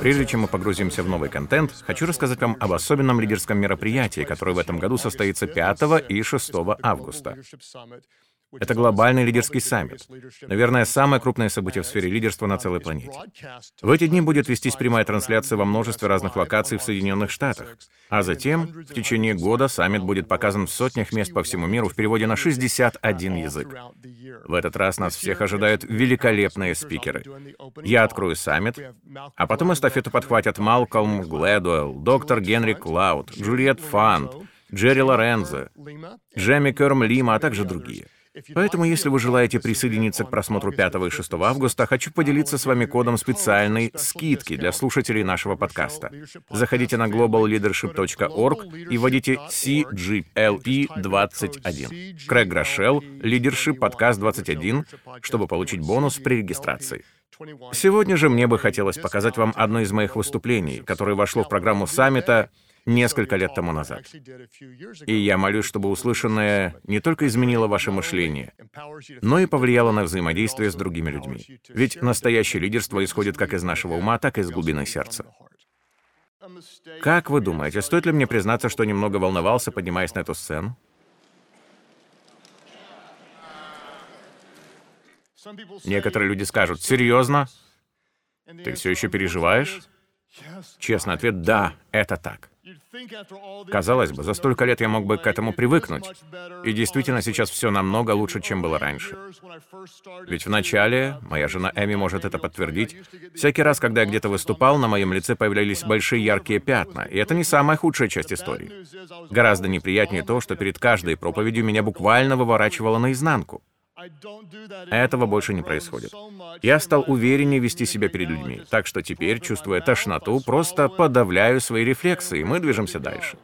Прежде чем мы погрузимся в новый контент, хочу рассказать вам об особенном лидерском мероприятии, которое в этом году состоится 5 и 6 августа. Это глобальный лидерский саммит. Наверное, самое крупное событие в сфере лидерства на целой планете. В эти дни будет вестись прямая трансляция во множестве разных локаций в Соединенных Штатах. А затем, в течение года, саммит будет показан в сотнях мест по всему миру в переводе на 61 язык. В этот раз нас всех ожидают великолепные спикеры. Я открою саммит, а потом эстафету подхватят Малкольм Глэдуэлл, доктор Генри Клауд, Джульет Фанд, Джерри Лорензо, Джемми Керм Лима, а также другие. Поэтому, если вы желаете присоединиться к просмотру 5 и 6 августа, хочу поделиться с вами кодом специальной скидки для слушателей нашего подкаста. Заходите на globalleadership.org и вводите CGLP21. Крэг Грошел, Leadership подкаст 21, чтобы получить бонус при регистрации. Сегодня же мне бы хотелось показать вам одно из моих выступлений, которое вошло в программу саммита несколько лет тому назад. И я молюсь, чтобы услышанное не только изменило ваше мышление, но и повлияло на взаимодействие с другими людьми. Ведь настоящее лидерство исходит как из нашего ума, так и из глубины сердца. Как вы думаете, стоит ли мне признаться, что немного волновался, поднимаясь на эту сцену? Некоторые люди скажут, серьезно? Ты все еще переживаешь? Честный ответ — да, это так. Казалось бы, за столько лет я мог бы к этому привыкнуть. И действительно, сейчас все намного лучше, чем было раньше. Ведь в начале, моя жена Эми может это подтвердить, всякий раз, когда я где-то выступал, на моем лице появлялись большие яркие пятна. И это не самая худшая часть истории. Гораздо неприятнее то, что перед каждой проповедью меня буквально выворачивало наизнанку. Этого больше не происходит. Я стал увереннее вести себя перед людьми, так что теперь, чувствуя тошноту, просто подавляю свои рефлексы, и мы движемся дальше.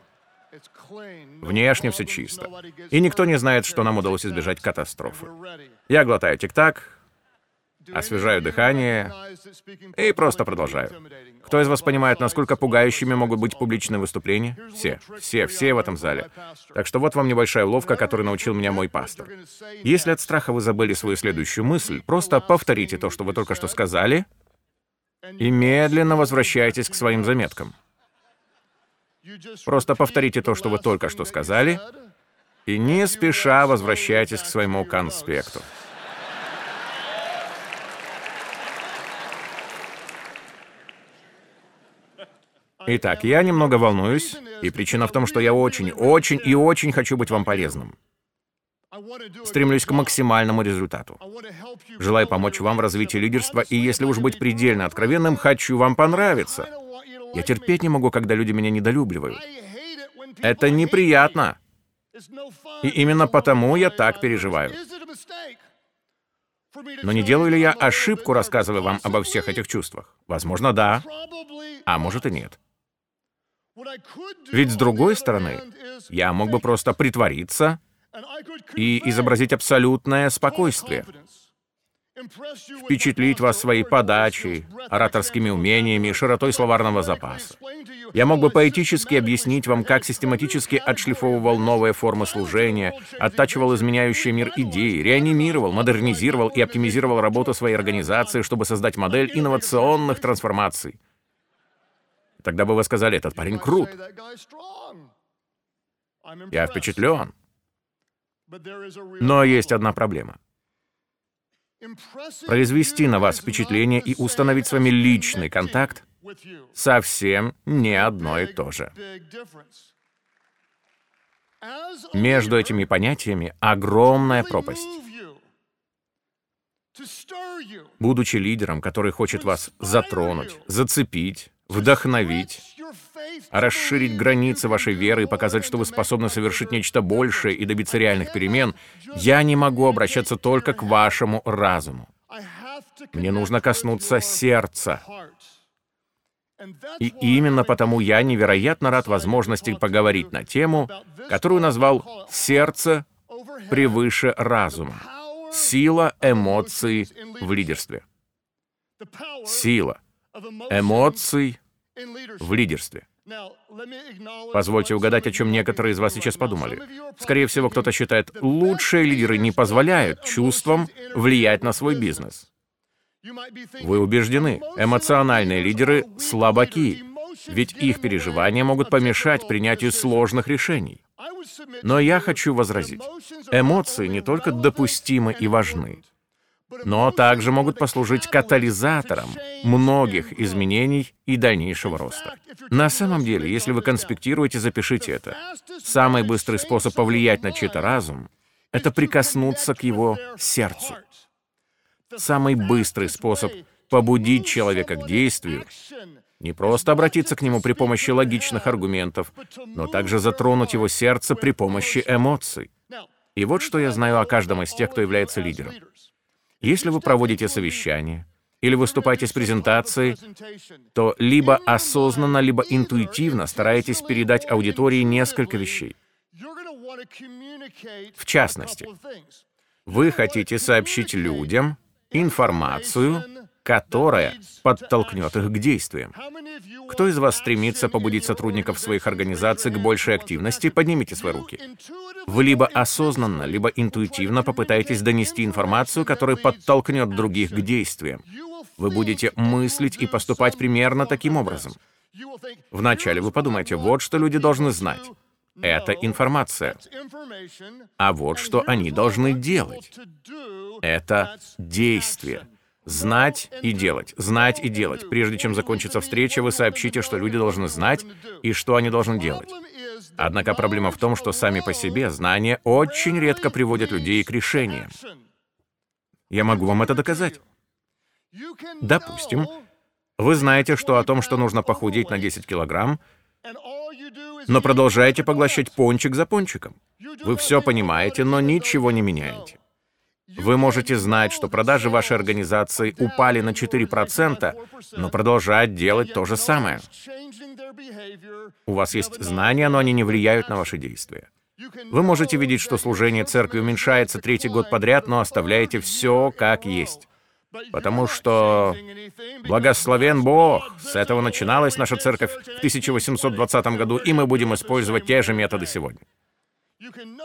Внешне все чисто. И никто не знает, что нам удалось избежать катастрофы. Я глотаю тик-так, освежаю дыхание и просто продолжаю. Кто из вас понимает, насколько пугающими могут быть публичные выступления? Все, все, все в этом зале. Так что вот вам небольшая уловка, которую научил меня мой пастор. Если от страха вы забыли свою следующую мысль, просто повторите то, что вы только что сказали, и медленно возвращайтесь к своим заметкам. Просто повторите то, что вы только что сказали, и не спеша возвращайтесь к своему конспекту. Итак, я немного волнуюсь, и причина в том, что я очень, очень и очень хочу быть вам полезным. Стремлюсь к максимальному результату. Желаю помочь вам в развитии лидерства, и если уж быть предельно откровенным, хочу вам понравиться. Я терпеть не могу, когда люди меня недолюбливают. Это неприятно. И именно потому я так переживаю. Но не делаю ли я ошибку, рассказывая вам обо всех этих чувствах? Возможно, да, а может и нет. Ведь с другой стороны, я мог бы просто притвориться и изобразить абсолютное спокойствие, впечатлить вас своей подачей, ораторскими умениями широтой словарного запаса. Я мог бы поэтически объяснить вам, как систематически отшлифовывал новые формы служения, оттачивал изменяющие мир идеи, реанимировал, модернизировал и оптимизировал работу своей организации, чтобы создать модель инновационных трансформаций. Тогда бы вы сказали, этот парень крут. Я впечатлен. Но есть одна проблема. Произвести на вас впечатление и установить с вами личный контакт совсем не одно и то же. Между этими понятиями огромная пропасть. Будучи лидером, который хочет вас затронуть, зацепить, вдохновить, расширить границы вашей веры и показать, что вы способны совершить нечто большее и добиться реальных перемен, я не могу обращаться только к вашему разуму. Мне нужно коснуться сердца. И именно потому я невероятно рад возможности поговорить на тему, которую назвал «Сердце превыше разума». Сила эмоций в лидерстве. Сила эмоций в лидерстве. Позвольте угадать, о чем некоторые из вас сейчас подумали. Скорее всего, кто-то считает, лучшие лидеры не позволяют чувствам влиять на свой бизнес. Вы убеждены, эмоциональные лидеры слабаки, ведь их переживания могут помешать принятию сложных решений. Но я хочу возразить, эмоции не только допустимы и важны, но также могут послужить катализатором многих изменений и дальнейшего роста. На самом деле, если вы конспектируете, запишите это. Самый быстрый способ повлиять на чей-то разум — это прикоснуться к его сердцу. Самый быстрый способ побудить человека к действию не просто обратиться к нему при помощи логичных аргументов, но также затронуть его сердце при помощи эмоций. И вот что я знаю о каждом из тех, кто является лидером. Если вы проводите совещание или выступаете с презентацией, то либо осознанно, либо интуитивно стараетесь передать аудитории несколько вещей. В частности, вы хотите сообщить людям информацию, которая подтолкнет их к действиям. Кто из вас стремится побудить сотрудников своих организаций к большей активности, поднимите свои руки. Вы либо осознанно, либо интуитивно попытаетесь донести информацию, которая подтолкнет других к действиям. Вы будете мыслить и поступать примерно таким образом. Вначале вы подумаете, вот что люди должны знать. Это информация. А вот что они должны делать. Это действие. Знать и делать, знать и делать. Прежде чем закончится встреча, вы сообщите, что люди должны знать и что они должны делать. Однако проблема в том, что сами по себе знания очень редко приводят людей к решениям. Я могу вам это доказать. Допустим, вы знаете, что о том, что нужно похудеть на 10 килограмм, но продолжаете поглощать пончик за пончиком. Вы все понимаете, но ничего не меняете. Вы можете знать, что продажи вашей организации упали на 4%, но продолжать делать то же самое. У вас есть знания, но они не влияют на ваши действия. Вы можете видеть, что служение церкви уменьшается третий год подряд, но оставляете все как есть. Потому что благословен Бог. С этого начиналась наша церковь в 1820 году, и мы будем использовать те же методы сегодня.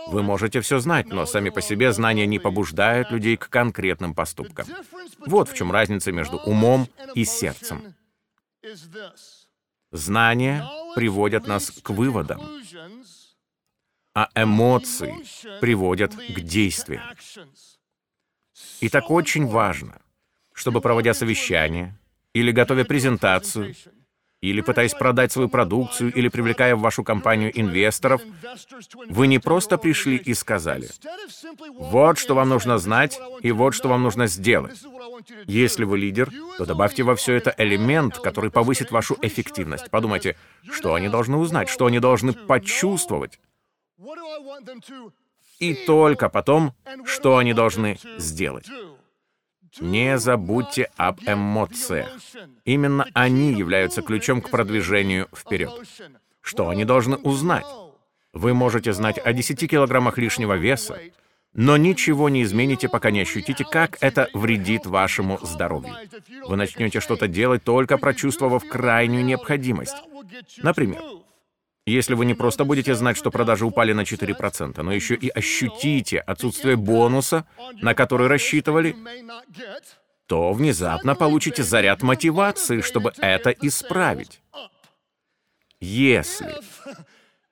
Вы можете все знать, но сами по себе знания не побуждают людей к конкретным поступкам. Вот в чем разница между умом и сердцем. Знания приводят нас к выводам, а эмоции приводят к действиям. И так очень важно, чтобы, проводя совещание или готовя презентацию, или пытаясь продать свою продукцию, или привлекая в вашу компанию инвесторов, вы не просто пришли и сказали, вот что вам нужно знать и вот что вам нужно сделать. Если вы лидер, то добавьте во все это элемент, который повысит вашу эффективность. Подумайте, что они должны узнать, что они должны почувствовать. И только потом, что они должны сделать. Не забудьте об эмоциях. Именно они являются ключом к продвижению вперед. Что они должны узнать? Вы можете знать о 10 килограммах лишнего веса, но ничего не измените, пока не ощутите, как это вредит вашему здоровью. Вы начнете что-то делать, только прочувствовав крайнюю необходимость. Например, если вы не просто будете знать, что продажи упали на 4%, но еще и ощутите отсутствие бонуса, на который рассчитывали, то внезапно получите заряд мотивации, чтобы это исправить. Если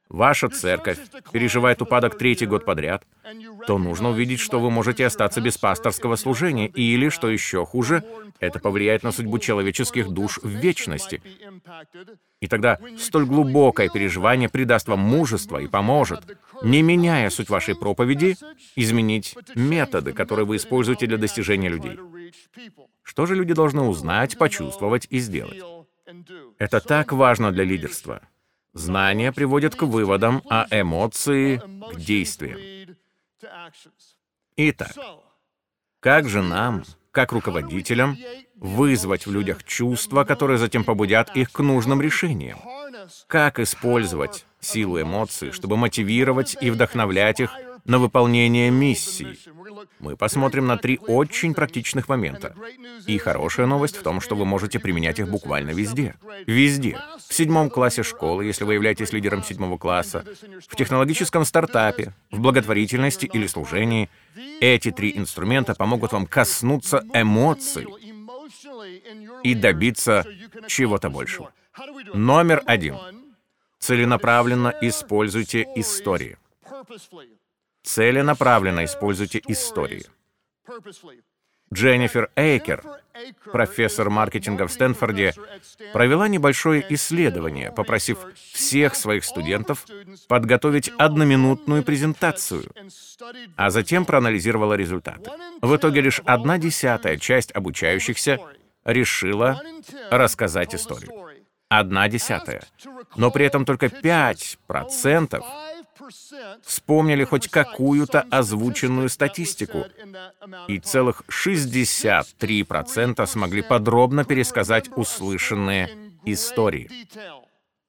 ваша церковь переживает упадок третий год подряд, то нужно увидеть, что вы можете остаться без пасторского служения, или, что еще хуже, это повлияет на судьбу человеческих душ в вечности. И тогда столь глубокое переживание придаст вам мужество и поможет, не меняя суть вашей проповеди, изменить методы, которые вы используете для достижения людей. Что же люди должны узнать, почувствовать и сделать? Это так важно для лидерства. Знания приводят к выводам, а эмоции — к действиям. Итак, как же нам, как руководителям, вызвать в людях чувства, которые затем побудят их к нужным решениям? Как использовать силу эмоций, чтобы мотивировать и вдохновлять их на выполнение миссии? Мы посмотрим на три очень практичных момента. И хорошая новость в том, что вы можете применять их буквально везде. Везде. В седьмом классе школы, если вы являетесь лидером седьмого класса, в технологическом стартапе, в благотворительности или служении. Эти три инструмента помогут вам коснуться эмоций и добиться чего-то большего. Номер один. Целенаправленно используйте истории. Целенаправленно используйте истории. Дженнифер Эйкер, профессор маркетинга в Стэнфорде, провела небольшое исследование, попросив всех своих студентов подготовить одноминутную презентацию, а затем проанализировала результаты. В итоге лишь одна десятая часть обучающихся решила рассказать историю. Одна десятая. Но при этом только 5% вспомнили хоть какую-то озвученную статистику, и целых 63% смогли подробно пересказать услышанные истории.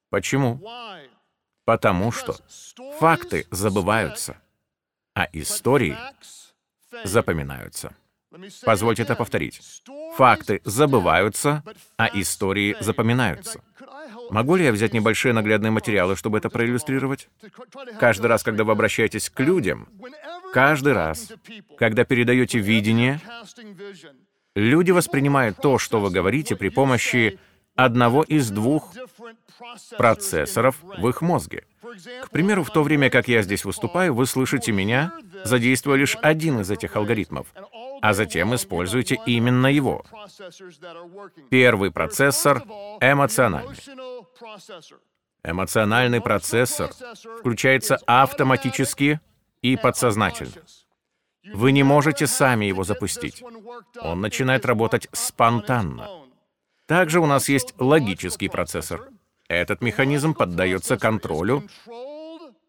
Почему? Потому что факты забываются, а истории запоминаются. Позвольте это повторить. Факты забываются, а истории запоминаются. Могу ли я взять небольшие наглядные материалы, чтобы это проиллюстрировать? Каждый раз, когда вы обращаетесь к людям, каждый раз, когда передаете видение, люди воспринимают то, что вы говорите, при помощи одного из двух процессоров в их мозге. К примеру, в то время, как я здесь выступаю, вы слышите меня, задействуя лишь один из этих алгоритмов, а затем используйте именно его. Первый процессор — эмоциональный. Эмоциональный процессор включается автоматически и подсознательно. Вы не можете сами его запустить. Он начинает работать спонтанно. Также у нас есть логический процессор. Этот механизм поддается контролю,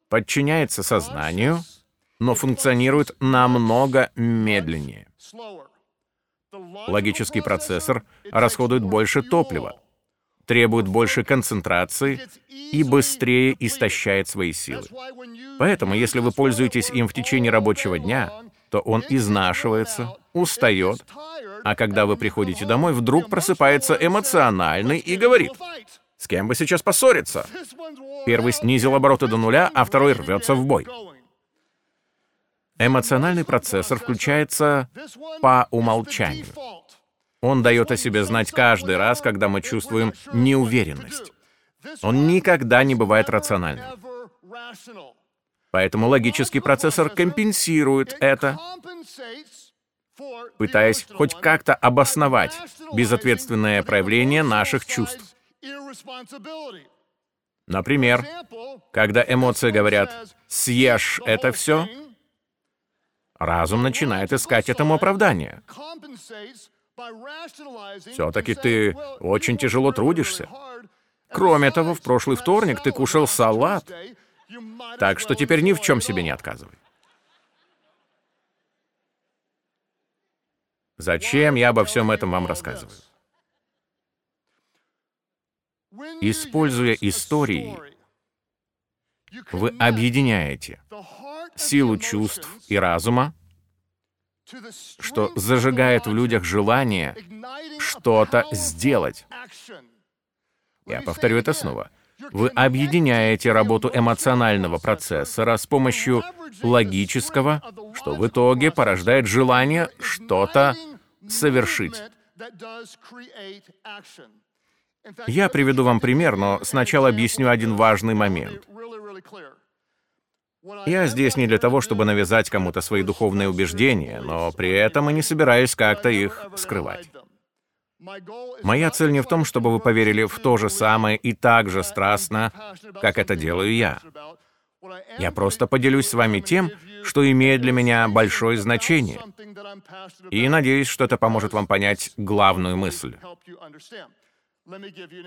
подчиняется сознанию, но функционирует намного медленнее. Логический процессор расходует больше топлива, требует больше концентрации и быстрее истощает свои силы. Поэтому, если вы пользуетесь им в течение рабочего дня, то он изнашивается, устает, а когда вы приходите домой, вдруг просыпается эмоциональный и говорит, «С кем бы сейчас поссориться?» Первый снизил обороты до нуля, а второй рвется в бой. Эмоциональный процессор включается по умолчанию. Он дает о себе знать каждый раз, когда мы чувствуем неуверенность. Он никогда не бывает рациональным. Поэтому логический процессор компенсирует это, пытаясь хоть как-то обосновать безответственное проявление наших чувств. Например, когда эмоции говорят «съешь это все», разум начинает искать этому оправдание. Все-таки ты очень тяжело трудишься. Кроме того, в прошлый вторник ты кушал салат, так что теперь ни в чем себе не отказывай. Зачем я обо всем этом вам рассказываю? Используя истории, вы объединяете силу чувств и разума, что зажигает в людях желание что-то сделать. Я повторю это снова. Вы объединяете работу эмоционального процессора с помощью логического, что в итоге порождает желание что-то совершить. Я приведу вам пример, но сначала объясню один важный момент. Я здесь не для того, чтобы навязать кому-то свои духовные убеждения, но при этом и не собираюсь как-то их скрывать. Моя цель не в том, чтобы вы поверили в то же самое и так же страстно, как это делаю я. Я просто поделюсь с вами тем, что имеет для меня большое значение. И надеюсь, что это поможет вам понять главную мысль.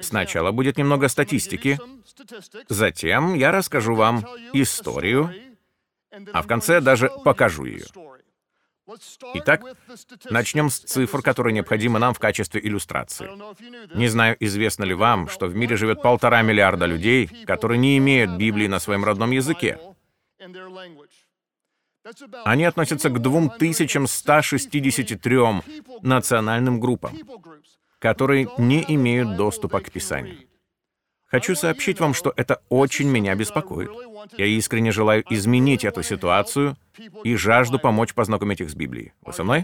Сначала будет немного статистики, затем я расскажу вам историю, а в конце даже покажу ее. Итак, начнем с цифр, которые необходимы нам в качестве иллюстрации. Не знаю, известно ли вам, что в мире живет полтора миллиарда людей, которые не имеют Библии на своем родном языке. Они относятся к 2163 национальным группам которые не имеют доступа к Писанию. Хочу сообщить вам, что это очень меня беспокоит. Я искренне желаю изменить эту ситуацию и жажду помочь познакомить их с Библией. Вы со мной?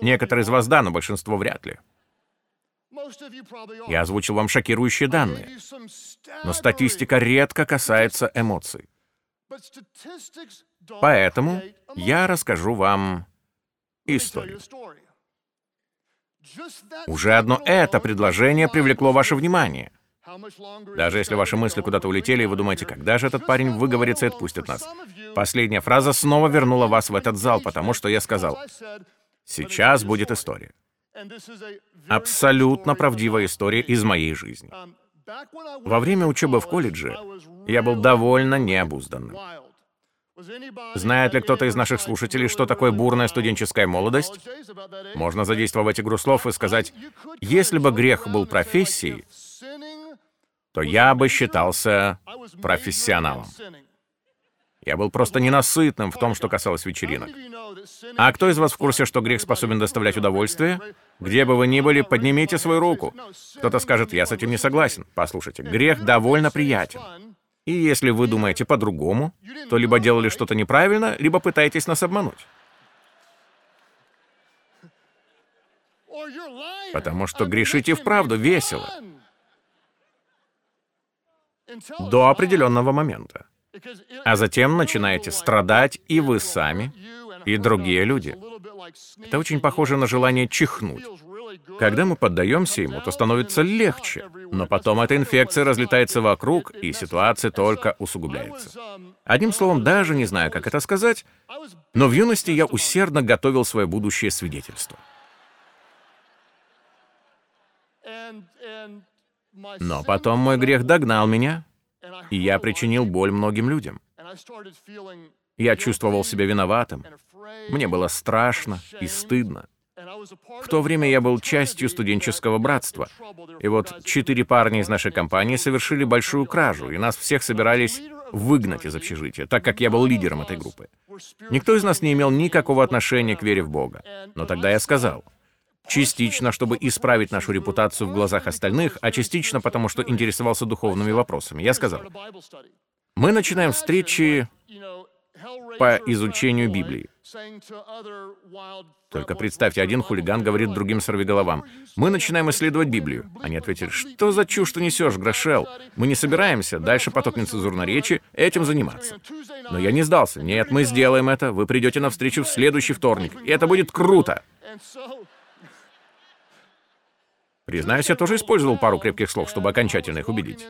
Некоторые из вас да, но большинство вряд ли. Я озвучил вам шокирующие данные, но статистика редко касается эмоций. Поэтому я расскажу вам историю. Уже одно это предложение привлекло ваше внимание. Даже если ваши мысли куда-то улетели, и вы думаете, когда же этот парень выговорится и отпустит нас. Последняя фраза снова вернула вас в этот зал, потому что я сказал, сейчас будет история. Абсолютно правдивая история из моей жизни. Во время учебы в колледже я был довольно необузданным. Знает ли кто-то из наших слушателей, что такое бурная студенческая молодость? Можно задействовать игру слов и сказать, если бы грех был профессией, то я бы считался профессионалом. Я был просто ненасытным в том, что касалось вечеринок. А кто из вас в курсе, что грех способен доставлять удовольствие? Где бы вы ни были, поднимите свою руку. Кто-то скажет, я с этим не согласен. Послушайте, грех довольно приятен. И если вы думаете по-другому, то либо делали что-то неправильно, либо пытаетесь нас обмануть. Потому что грешить и вправду весело. До определенного момента. А затем начинаете страдать и вы сами, и другие люди. Это очень похоже на желание чихнуть. Когда мы поддаемся ему, то становится легче, но потом эта инфекция разлетается вокруг, и ситуация только усугубляется. Одним словом, даже не знаю, как это сказать, но в юности я усердно готовил свое будущее свидетельство. Но потом мой грех догнал меня, и я причинил боль многим людям. Я чувствовал себя виноватым. Мне было страшно и стыдно. В то время я был частью студенческого братства. И вот четыре парня из нашей компании совершили большую кражу, и нас всех собирались выгнать из общежития, так как я был лидером этой группы. Никто из нас не имел никакого отношения к вере в Бога. Но тогда я сказал, частично, чтобы исправить нашу репутацию в глазах остальных, а частично потому, что интересовался духовными вопросами. Я сказал, мы начинаем встречи по изучению Библии. Только представьте, один хулиган говорит другим сорвиголовам. «Мы начинаем исследовать Библию». Они ответили, «Что за чушь ты несешь, Грошел? Мы не собираемся, дальше поток нецензурной речи, этим заниматься». Но я не сдался. «Нет, мы сделаем это. Вы придете на встречу в следующий вторник, и это будет круто». Признаюсь, я тоже использовал пару крепких слов, чтобы окончательно их убедить.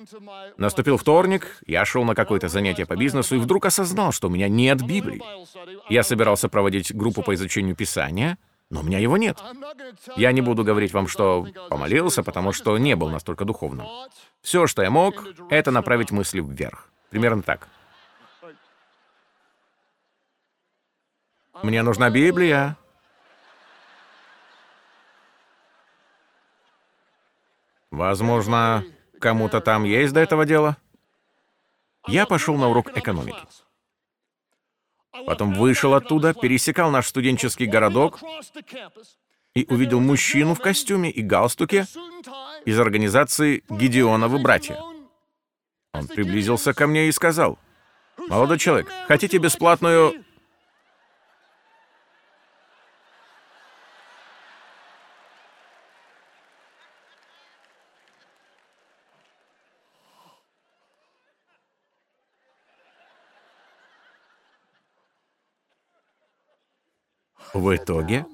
Наступил вторник, я шел на какое-то занятие по бизнесу и вдруг осознал, что у меня нет Библии. Я собирался проводить группу по изучению Писания, но у меня его нет. Я не буду говорить вам, что помолился, потому что не был настолько духовным. Все, что я мог, это направить мысли вверх. Примерно так. Мне нужна Библия, Возможно, кому-то там есть до этого дела? Я пошел на урок экономики. Потом вышел оттуда, пересекал наш студенческий городок и увидел мужчину в костюме и галстуке из организации «Гедеоновы братья». Он приблизился ко мне и сказал, «Молодой человек, хотите бесплатную В итоге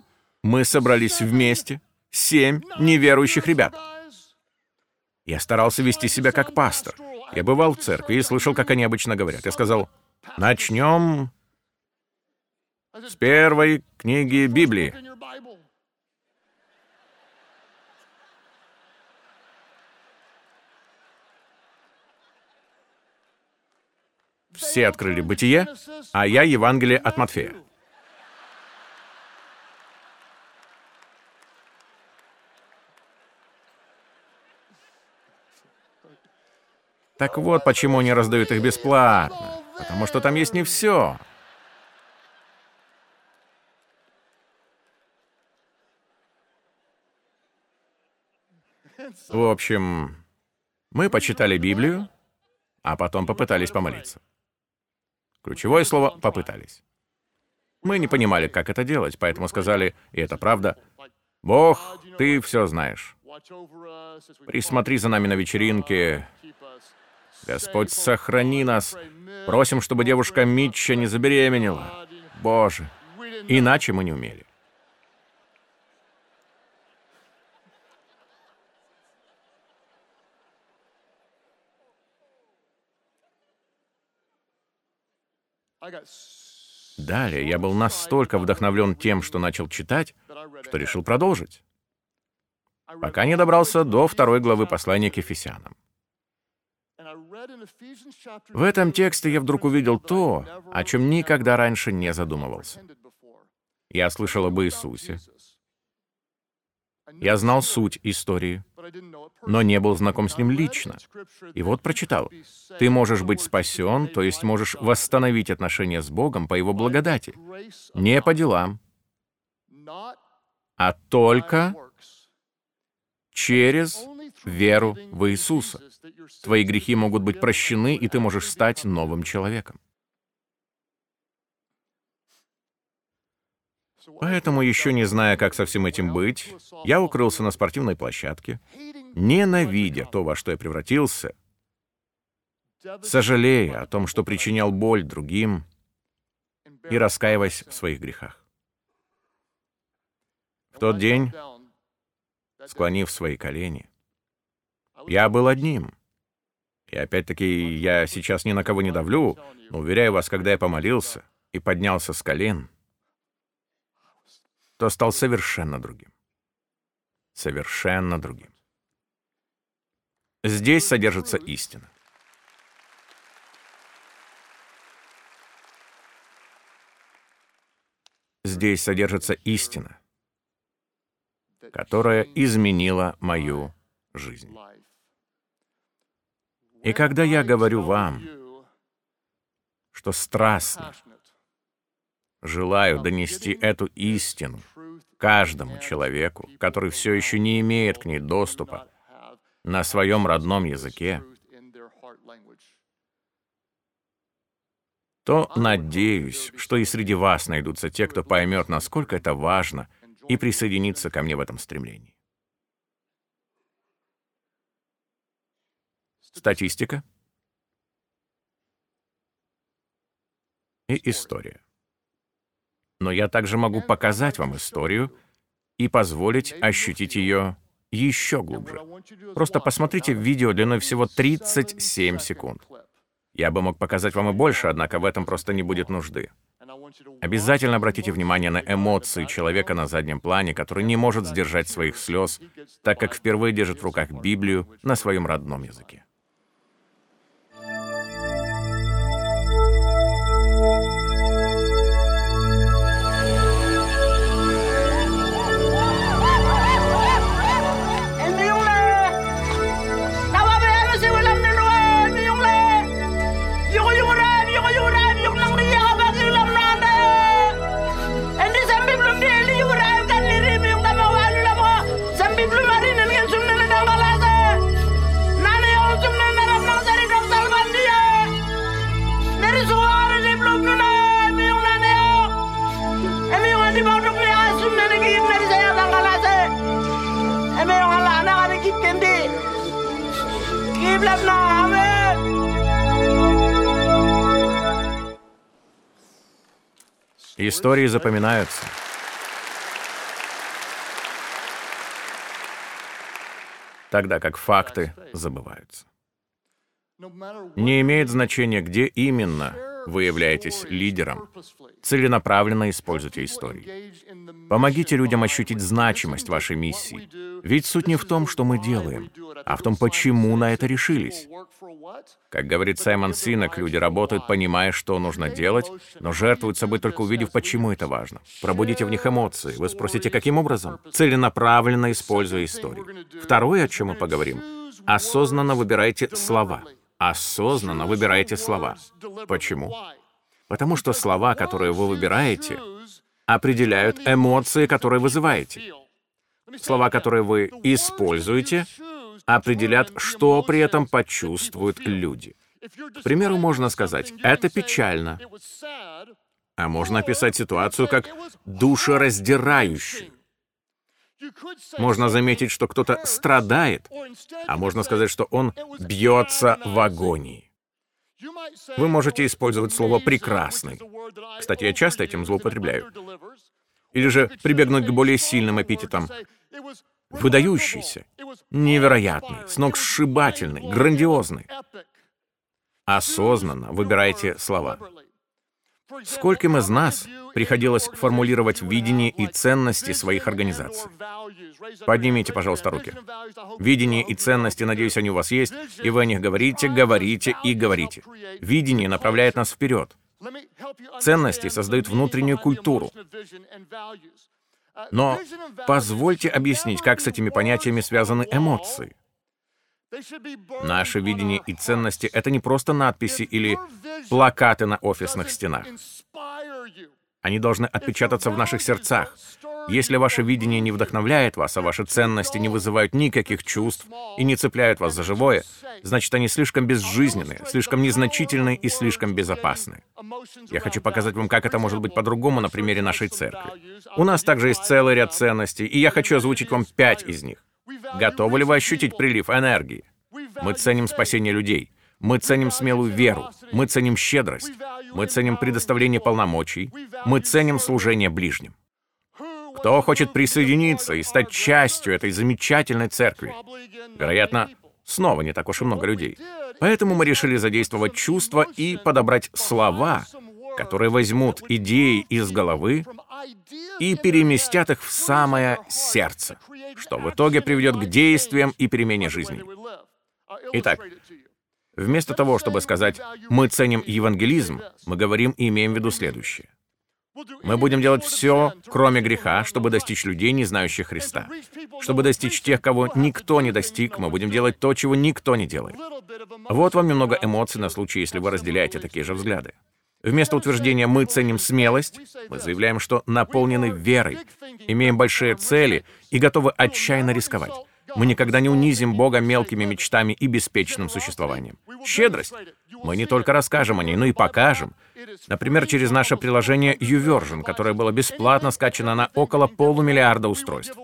мы собрались вместе, семь неверующих ребят. Я старался вести себя как пастор. Я бывал в церкви и слышал, как они обычно говорят. Я сказал, начнем с первой книги Библии. Все открыли «Бытие», а я Евангелие от Матфея. Так вот, почему они раздают их бесплатно. Потому что там есть не все. В общем, мы почитали Библию, а потом попытались помолиться. Ключевое слово «попытались». Мы не понимали, как это делать, поэтому сказали, и это правда, «Бог, ты все знаешь. Присмотри за нами на вечеринке. Господь, сохрани нас. Просим, чтобы девушка Митча не забеременела. Боже, иначе мы не умели». Далее я был настолько вдохновлен тем, что начал читать, что решил продолжить, пока не добрался до второй главы послания к Ефесянам. В этом тексте я вдруг увидел то, о чем никогда раньше не задумывался. Я слышал об Иисусе. Я знал суть истории, но не был знаком с ним лично. И вот прочитал. Ты можешь быть спасен, то есть можешь восстановить отношения с Богом по Его благодати. Не по делам, а только через веру в Иисуса. Твои грехи могут быть прощены, и ты можешь стать новым человеком. Поэтому, еще не зная, как со всем этим быть, я укрылся на спортивной площадке, ненавидя то, во что я превратился, сожалея о том, что причинял боль другим, и раскаиваясь в своих грехах. В тот день, склонив свои колени, я был одним. И опять-таки, я сейчас ни на кого не давлю, но уверяю вас, когда я помолился и поднялся с колен, то стал совершенно другим. Совершенно другим. Здесь содержится истина. Здесь содержится истина, которая изменила мою жизнь. И когда я говорю вам, что страстно желаю донести эту истину каждому человеку, который все еще не имеет к ней доступа на своем родном языке, то надеюсь, что и среди вас найдутся те, кто поймет, насколько это важно, и присоединится ко мне в этом стремлении. Статистика и история но я также могу показать вам историю и позволить ощутить ее еще глубже. Просто посмотрите видео длиной всего 37 секунд. Я бы мог показать вам и больше, однако в этом просто не будет нужды. Обязательно обратите внимание на эмоции человека на заднем плане, который не может сдержать своих слез, так как впервые держит в руках Библию на своем родном языке. Истории запоминаются. Тогда как факты забываются. Не имеет значения, где именно вы являетесь лидером. Целенаправленно используйте истории. Помогите людям ощутить значимость вашей миссии. Ведь суть не в том, что мы делаем, а в том, почему на это решились. Как говорит Саймон Синок, люди работают, понимая, что нужно делать, но жертвуют собой только увидев, почему это важно. Пробудите в них эмоции. Вы спросите, каким образом? Целенаправленно используя историю. Второе, о чем мы поговорим, осознанно выбирайте слова осознанно выбираете слова. Почему? Потому что слова, которые вы выбираете, определяют эмоции, которые вызываете. Слова, которые вы используете, определят, что при этом почувствуют люди. К примеру, можно сказать, это печально. А можно описать ситуацию как душераздирающую. Можно заметить, что кто-то страдает, а можно сказать, что он бьется в агонии. Вы можете использовать слово «прекрасный». Кстати, я часто этим злоупотребляю. Или же прибегнуть к более сильным эпитетам. Выдающийся, невероятный, сногсшибательный, грандиозный. Осознанно выбирайте слова. Скольким из нас приходилось формулировать видение и ценности своих организаций? Поднимите, пожалуйста, руки. Видение и ценности, надеюсь, они у вас есть, и вы о них говорите, говорите и говорите. Видение направляет нас вперед. Ценности создают внутреннюю культуру. Но позвольте объяснить, как с этими понятиями связаны эмоции. Наше видение и ценности — это не просто надписи или плакаты на офисных стенах. Они должны отпечататься в наших сердцах. Если ваше видение не вдохновляет вас, а ваши ценности не вызывают никаких чувств и не цепляют вас за живое, значит, они слишком безжизненные, слишком незначительные и слишком безопасны. Я хочу показать вам, как это может быть по-другому на примере нашей церкви. У нас также есть целый ряд ценностей, и я хочу озвучить вам пять из них. Готовы ли вы ощутить прилив энергии? Мы ценим спасение людей. Мы ценим смелую веру. Мы ценим щедрость. Мы ценим предоставление полномочий. Мы ценим служение ближним. Кто хочет присоединиться и стать частью этой замечательной церкви? Вероятно, снова не так уж и много людей. Поэтому мы решили задействовать чувства и подобрать слова, которые возьмут идеи из головы и переместят их в самое сердце, что в итоге приведет к действиям и перемене жизни. Итак, вместо того, чтобы сказать «мы ценим евангелизм», мы говорим и имеем в виду следующее. Мы будем делать все, кроме греха, чтобы достичь людей, не знающих Христа. Чтобы достичь тех, кого никто не достиг, мы будем делать то, чего никто не делает. Вот вам немного эмоций на случай, если вы разделяете такие же взгляды. Вместо утверждения «мы ценим смелость», мы заявляем, что наполнены верой, имеем большие цели и готовы отчаянно рисковать. Мы никогда не унизим Бога мелкими мечтами и беспечным существованием. Щедрость. Мы не только расскажем о ней, но и покажем. Например, через наше приложение YouVersion, которое было бесплатно скачано на около полумиллиарда устройств.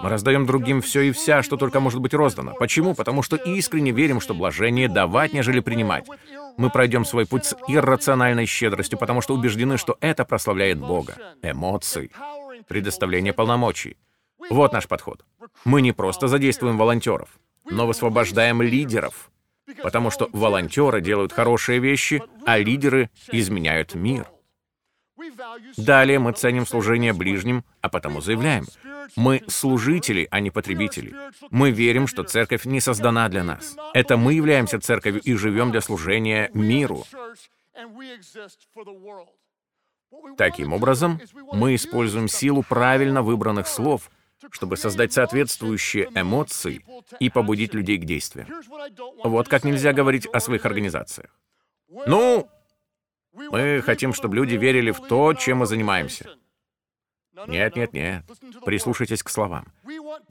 Мы раздаем другим все и вся, что только может быть роздано. Почему? Потому что искренне верим, что блажение давать, нежели принимать. Мы пройдем свой путь с иррациональной щедростью, потому что убеждены, что это прославляет Бога. Эмоции, предоставление полномочий. Вот наш подход. Мы не просто задействуем волонтеров, но высвобождаем лидеров, потому что волонтеры делают хорошие вещи, а лидеры изменяют мир. Далее мы ценим служение ближним, а потому заявляем, мы служители, а не потребители. Мы верим, что церковь не создана для нас. Это мы являемся церковью и живем для служения миру. Таким образом, мы используем силу правильно выбранных слов, чтобы создать соответствующие эмоции и побудить людей к действию. Вот как нельзя говорить о своих организациях. Ну, мы хотим, чтобы люди верили в то, чем мы занимаемся. Нет, нет, нет. Прислушайтесь к словам.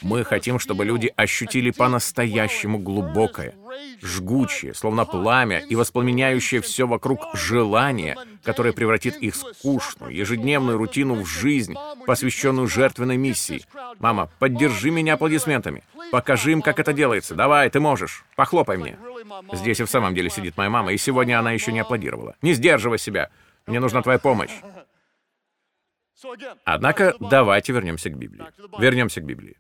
Мы хотим, чтобы люди ощутили по-настоящему глубокое, жгучее, словно пламя и воспламеняющее все вокруг желание, которое превратит их скучную, ежедневную рутину в жизнь, посвященную жертвенной миссии. Мама, поддержи меня аплодисментами. Покажи им, как это делается. Давай, ты можешь. Похлопай мне. Здесь и в самом деле сидит моя мама, и сегодня она еще не аплодировала. Не сдерживай себя. Мне нужна твоя помощь. Однако давайте вернемся к Библии. Вернемся к Библии.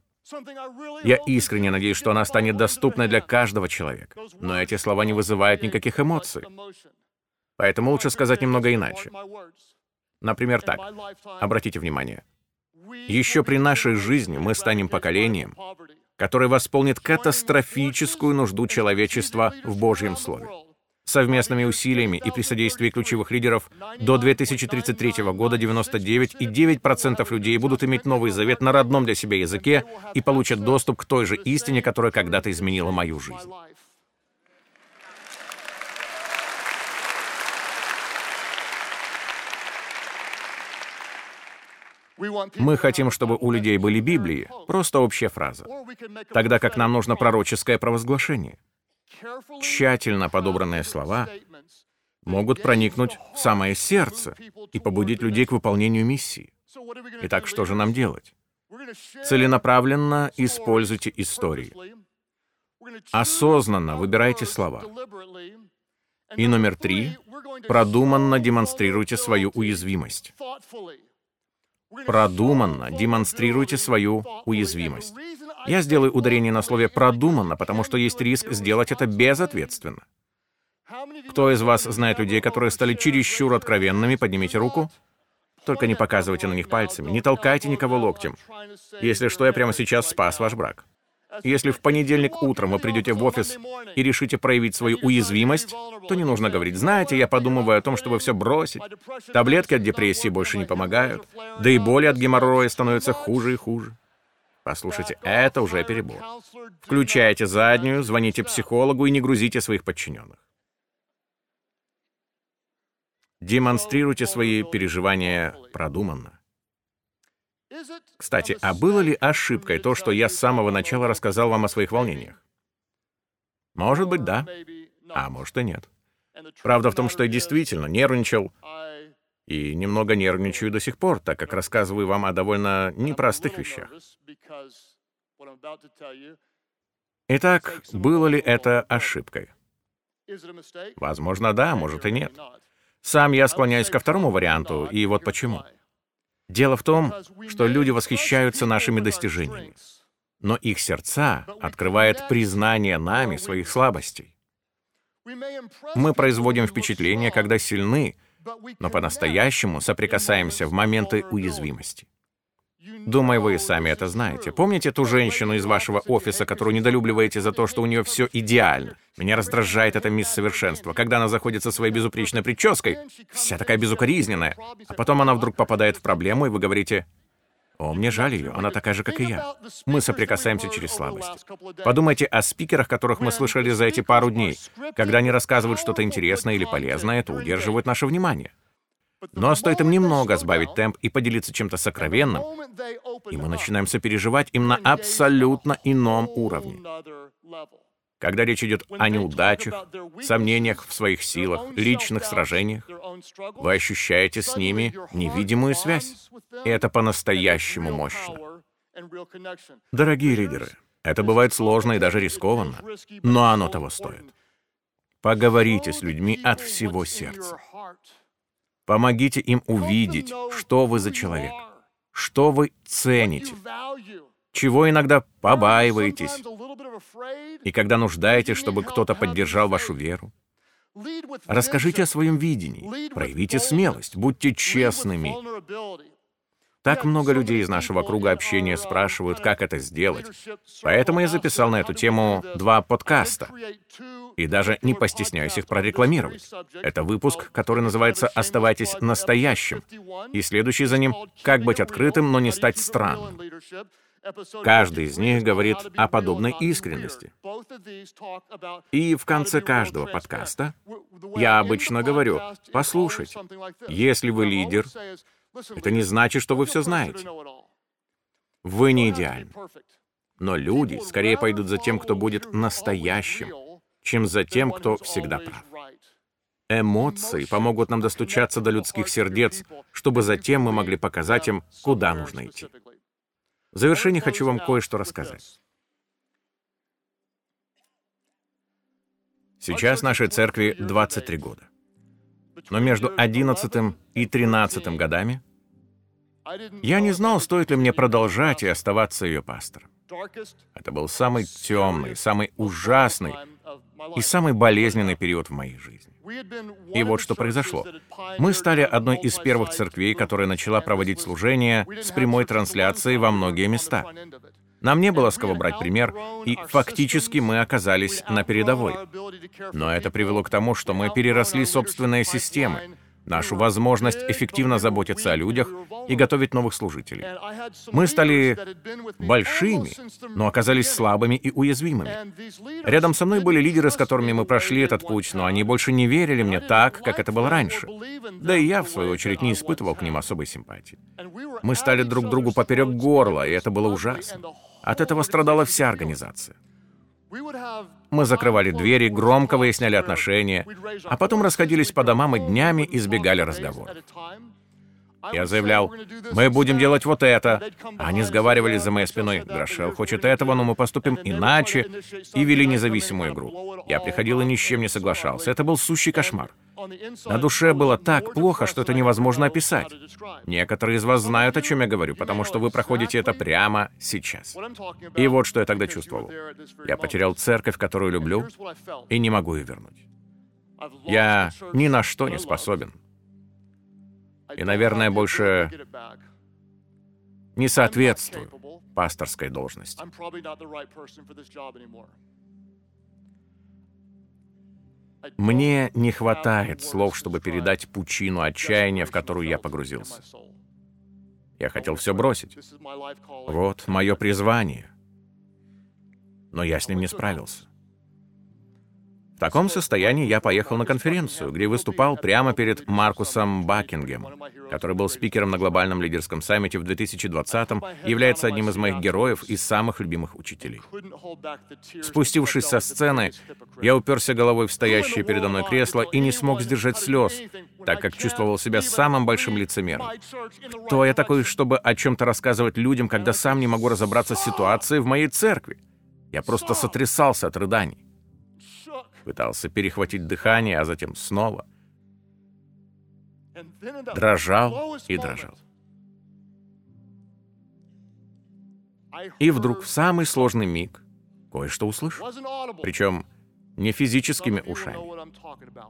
Я искренне надеюсь, что она станет доступной для каждого человека. Но эти слова не вызывают никаких эмоций. Поэтому лучше сказать немного иначе. Например, так. Обратите внимание. Еще при нашей жизни мы станем поколением, которое восполнит катастрофическую нужду человечества в Божьем Слове совместными усилиями и при содействии ключевых лидеров до 2033 года 99,9% людей будут иметь Новый Завет на родном для себя языке и получат доступ к той же истине, которая когда-то изменила мою жизнь. Мы хотим, чтобы у людей были Библии, просто общая фраза. Тогда как нам нужно пророческое провозглашение — тщательно подобранные слова, могут проникнуть в самое сердце и побудить людей к выполнению миссии. Итак, что же нам делать? Целенаправленно используйте истории. Осознанно выбирайте слова. И номер три — продуманно демонстрируйте свою уязвимость. Продуманно демонстрируйте свою уязвимость. Я сделаю ударение на слове «продуманно», потому что есть риск сделать это безответственно. Кто из вас знает людей, которые стали чересчур откровенными? Поднимите руку. Только не показывайте на них пальцами, не толкайте никого локтем. Если что, я прямо сейчас спас ваш брак. Если в понедельник утром вы придете в офис и решите проявить свою уязвимость, то не нужно говорить, знаете, я подумываю о том, чтобы все бросить. Таблетки от депрессии больше не помогают, да и боли от геморроя становятся хуже и хуже. Послушайте, это уже перебор. Включайте заднюю, звоните психологу и не грузите своих подчиненных. Демонстрируйте свои переживания продуманно. Кстати, а было ли ошибкой то, что я с самого начала рассказал вам о своих волнениях? Может быть, да, а может и нет. Правда в том, что я действительно нервничал и немного нервничаю до сих пор, так как рассказываю вам о довольно непростых вещах. Итак, было ли это ошибкой? Возможно, да, может и нет. Сам я склоняюсь ко второму варианту, и вот почему. Дело в том, что люди восхищаются нашими достижениями, но их сердца открывает признание нами своих слабостей. Мы производим впечатление, когда сильны, но по-настоящему соприкасаемся в моменты уязвимости. Думаю, вы сами это знаете. Помните ту женщину из вашего офиса, которую недолюбливаете за то, что у нее все идеально? Меня раздражает эта мисс Совершенство. Когда она заходит со своей безупречной прической, вся такая безукоризненная, а потом она вдруг попадает в проблему, и вы говорите, «О, мне жаль ее, она такая же, как и я». Мы соприкасаемся через слабость. Подумайте о спикерах, которых мы слышали за эти пару дней. Когда они рассказывают что-то интересное или полезное, это удерживает наше внимание. Но стоит им немного сбавить темп и поделиться чем-то сокровенным, и мы начинаем сопереживать им на абсолютно ином уровне. Когда речь идет о неудачах, сомнениях в своих силах, личных сражениях, вы ощущаете с ними невидимую связь. И это по-настоящему мощно. Дорогие лидеры, это бывает сложно и даже рискованно, но оно того стоит. Поговорите с людьми от всего сердца. Помогите им увидеть, что вы за человек, что вы цените, чего иногда побаиваетесь, и когда нуждаетесь, чтобы кто-то поддержал вашу веру. Расскажите о своем видении, проявите смелость, будьте честными. Так много людей из нашего круга общения спрашивают, как это сделать. Поэтому я записал на эту тему два подкаста. И даже не постесняюсь их прорекламировать. Это выпуск, который называется «Оставайтесь настоящим», и следующий за ним «Как быть открытым, но не стать странным». Каждый из них говорит о подобной искренности. И в конце каждого подкаста я обычно говорю, послушайте, если вы лидер, это не значит, что вы все знаете. Вы не идеальны. Но люди скорее пойдут за тем, кто будет настоящим, чем за тем, кто всегда прав. Эмоции помогут нам достучаться до людских сердец, чтобы затем мы могли показать им, куда нужно идти. В завершение хочу вам кое-что рассказать. Сейчас нашей церкви 23 года. Но между 11 и 13 годами я не знал, стоит ли мне продолжать и оставаться ее пастором. Это был самый темный, самый ужасный и самый болезненный период в моей жизни. И вот что произошло. Мы стали одной из первых церквей, которая начала проводить служения с прямой трансляцией во многие места. Нам не было с кого брать пример, и фактически мы оказались на передовой. Но это привело к тому, что мы переросли собственные системы, нашу возможность эффективно заботиться о людях и готовить новых служителей. Мы стали большими, но оказались слабыми и уязвимыми. Рядом со мной были лидеры, с которыми мы прошли этот путь, но они больше не верили мне так, как это было раньше. Да и я, в свою очередь, не испытывал к ним особой симпатии. Мы стали друг другу поперек горла, и это было ужасно. От этого страдала вся организация. Мы закрывали двери, громко выясняли отношения, а потом расходились по домам и днями избегали разговора. Я заявлял, мы будем делать вот это. Они сговаривались за моей спиной. Грошел хочет этого, но мы поступим иначе. И вели независимую игру. Я приходил и ни с чем не соглашался. Это был сущий кошмар. На душе было так плохо, что это невозможно описать. Некоторые из вас знают, о чем я говорю, потому что вы проходите это прямо сейчас. И вот что я тогда чувствовал. Я потерял церковь, которую люблю, и не могу ее вернуть. Я ни на что не способен. И, наверное, больше не соответствую пасторской должности. Мне не хватает слов, чтобы передать пучину отчаяния, в которую я погрузился. Я хотел все бросить. Вот мое призвание. Но я с ним не справился. В таком состоянии я поехал на конференцию, где выступал прямо перед Маркусом Бакингем, который был спикером на глобальном лидерском саммите в 2020-м и является одним из моих героев и самых любимых учителей. Спустившись со сцены, я уперся головой в стоящее передо мной кресло и не смог сдержать слез, так как чувствовал себя самым большим лицемером. Кто я такой, чтобы о чем-то рассказывать людям, когда сам не могу разобраться с ситуацией в моей церкви? Я просто сотрясался от рыданий. Пытался перехватить дыхание, а затем снова. Дрожал и дрожал. И вдруг в самый сложный миг кое-что услышал. Причем не физическими ушами.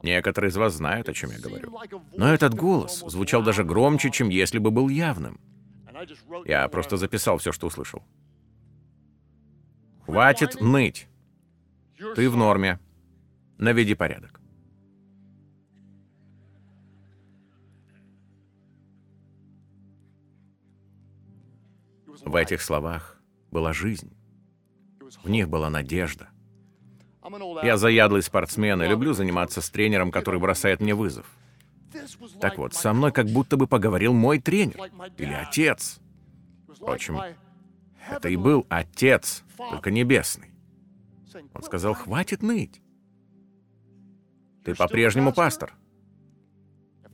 Некоторые из вас знают, о чем я говорю. Но этот голос звучал даже громче, чем если бы был явным. Я просто записал все, что услышал. «Хватит ныть. Ты в норме наведи порядок. В этих словах была жизнь. В них была надежда. Я заядлый спортсмен и люблю заниматься с тренером, который бросает мне вызов. Так вот, со мной как будто бы поговорил мой тренер или отец. Впрочем, это и был отец, только небесный. Он сказал, хватит ныть. Ты по-прежнему пастор.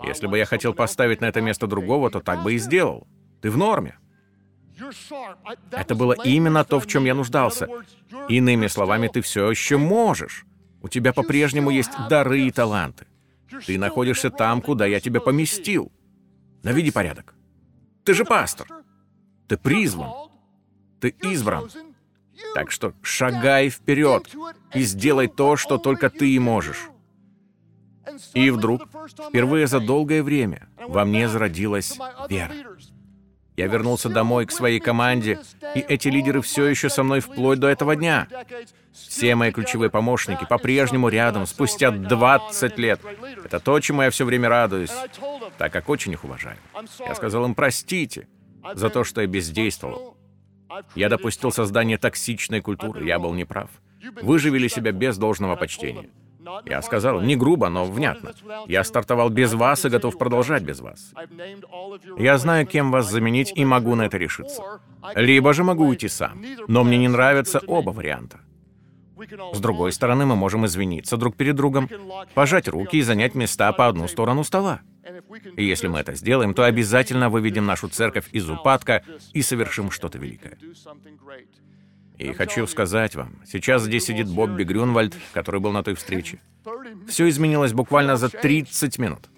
Если бы я хотел поставить на это место другого, то так бы и сделал. Ты в норме. Это было именно то, в чем я нуждался. Иными словами, ты все еще можешь. У тебя по-прежнему есть дары и таланты. Ты находишься там, куда я тебя поместил. Наведи порядок. Ты же пастор. Ты призван. Ты избран. Так что шагай вперед и сделай то, что только ты и можешь. И вдруг, впервые за долгое время, во мне зародилась вера. Я вернулся домой к своей команде, и эти лидеры все еще со мной вплоть до этого дня. Все мои ключевые помощники по-прежнему рядом, спустя 20 лет. Это то, чему я все время радуюсь, так как очень их уважаю. Я сказал им «простите» за то, что я бездействовал. Я допустил создание токсичной культуры, я был неправ. Вы же вели себя без должного почтения. Я сказал, не грубо, но внятно. Я стартовал без вас и готов продолжать без вас. Я знаю, кем вас заменить и могу на это решиться. Либо же могу уйти сам. Но мне не нравятся оба варианта. С другой стороны, мы можем извиниться друг перед другом, пожать руки и занять места по одну сторону стола. И если мы это сделаем, то обязательно выведем нашу церковь из упадка и совершим что-то великое. И хочу сказать вам, сейчас здесь сидит Бобби Грюнвальд, который был на той встрече. Все изменилось буквально за 30 минут.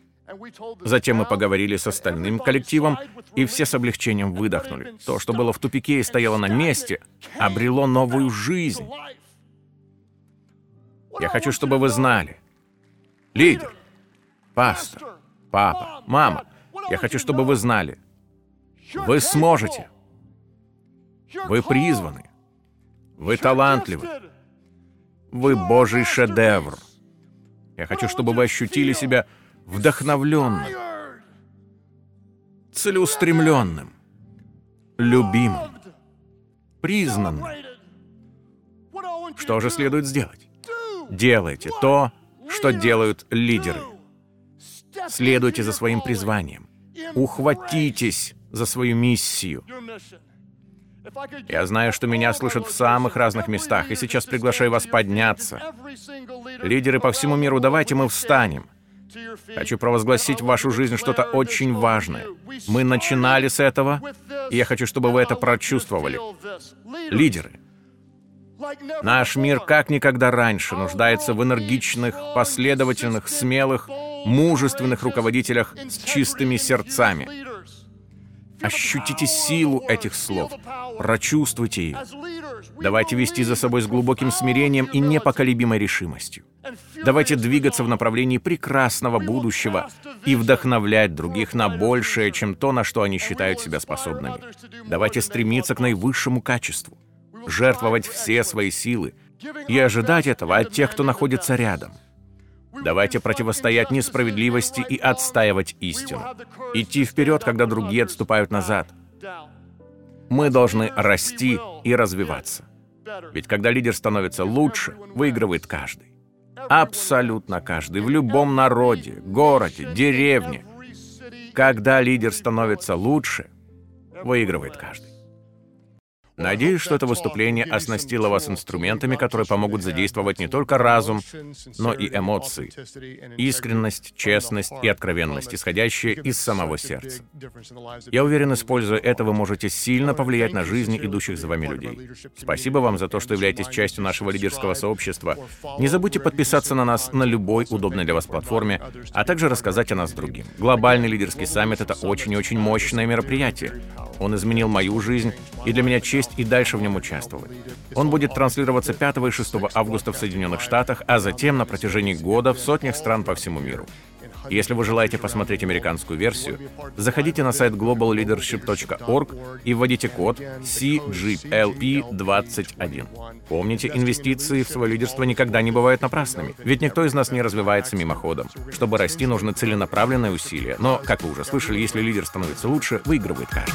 Затем мы поговорили с остальным коллективом, и все с облегчением выдохнули. То, что было в тупике и стояло на месте, обрело новую жизнь. Я хочу, чтобы вы знали. Лидер, пастор, папа, мама, я хочу, чтобы вы знали. Вы сможете. Вы призваны. Вы талантливы. Вы Божий шедевр. Я хочу, чтобы вы ощутили себя вдохновленным, целеустремленным, любимым, признанным. Что же следует сделать? Делайте то, что делают лидеры. Следуйте за своим призванием. Ухватитесь за свою миссию. Я знаю, что меня слышат в самых разных местах, и сейчас приглашаю вас подняться. Лидеры по всему миру, давайте мы встанем. Хочу провозгласить в вашу жизнь что-то очень важное. Мы начинали с этого, и я хочу, чтобы вы это прочувствовали. Лидеры. Наш мир как никогда раньше нуждается в энергичных, последовательных, смелых, мужественных руководителях с чистыми сердцами. Ощутите силу этих слов, прочувствуйте их. Давайте вести за собой с глубоким смирением и непоколебимой решимостью. Давайте двигаться в направлении прекрасного будущего и вдохновлять других на большее, чем то, на что они считают себя способными. Давайте стремиться к наивысшему качеству, жертвовать все свои силы и ожидать этого от тех, кто находится рядом. Давайте противостоять несправедливости и отстаивать истину. Идти вперед, когда другие отступают назад. Мы должны расти и развиваться. Ведь когда лидер становится лучше, выигрывает каждый. Абсолютно каждый, в любом народе, городе, деревне. Когда лидер становится лучше, выигрывает каждый. Надеюсь, что это выступление оснастило вас инструментами, которые помогут задействовать не только разум, но и эмоции, искренность, честность и откровенность, исходящие из самого сердца. Я уверен, используя это, вы можете сильно повлиять на жизни идущих за вами людей. Спасибо вам за то, что являетесь частью нашего лидерского сообщества. Не забудьте подписаться на нас на любой удобной для вас платформе, а также рассказать о нас другим. Глобальный лидерский саммит — это очень и очень мощное мероприятие. Он изменил мою жизнь, и для меня честь и дальше в нем участвовать. Он будет транслироваться 5 и 6 августа в Соединенных Штатах, а затем на протяжении года в сотнях стран по всему миру. Если вы желаете посмотреть американскую версию, заходите на сайт globalleadership.org и вводите код CGLP21. Помните, инвестиции в свое лидерство никогда не бывают напрасными, ведь никто из нас не развивается мимоходом. Чтобы расти, нужны целенаправленные усилия, но, как вы уже слышали, если лидер становится лучше, выигрывает каждый.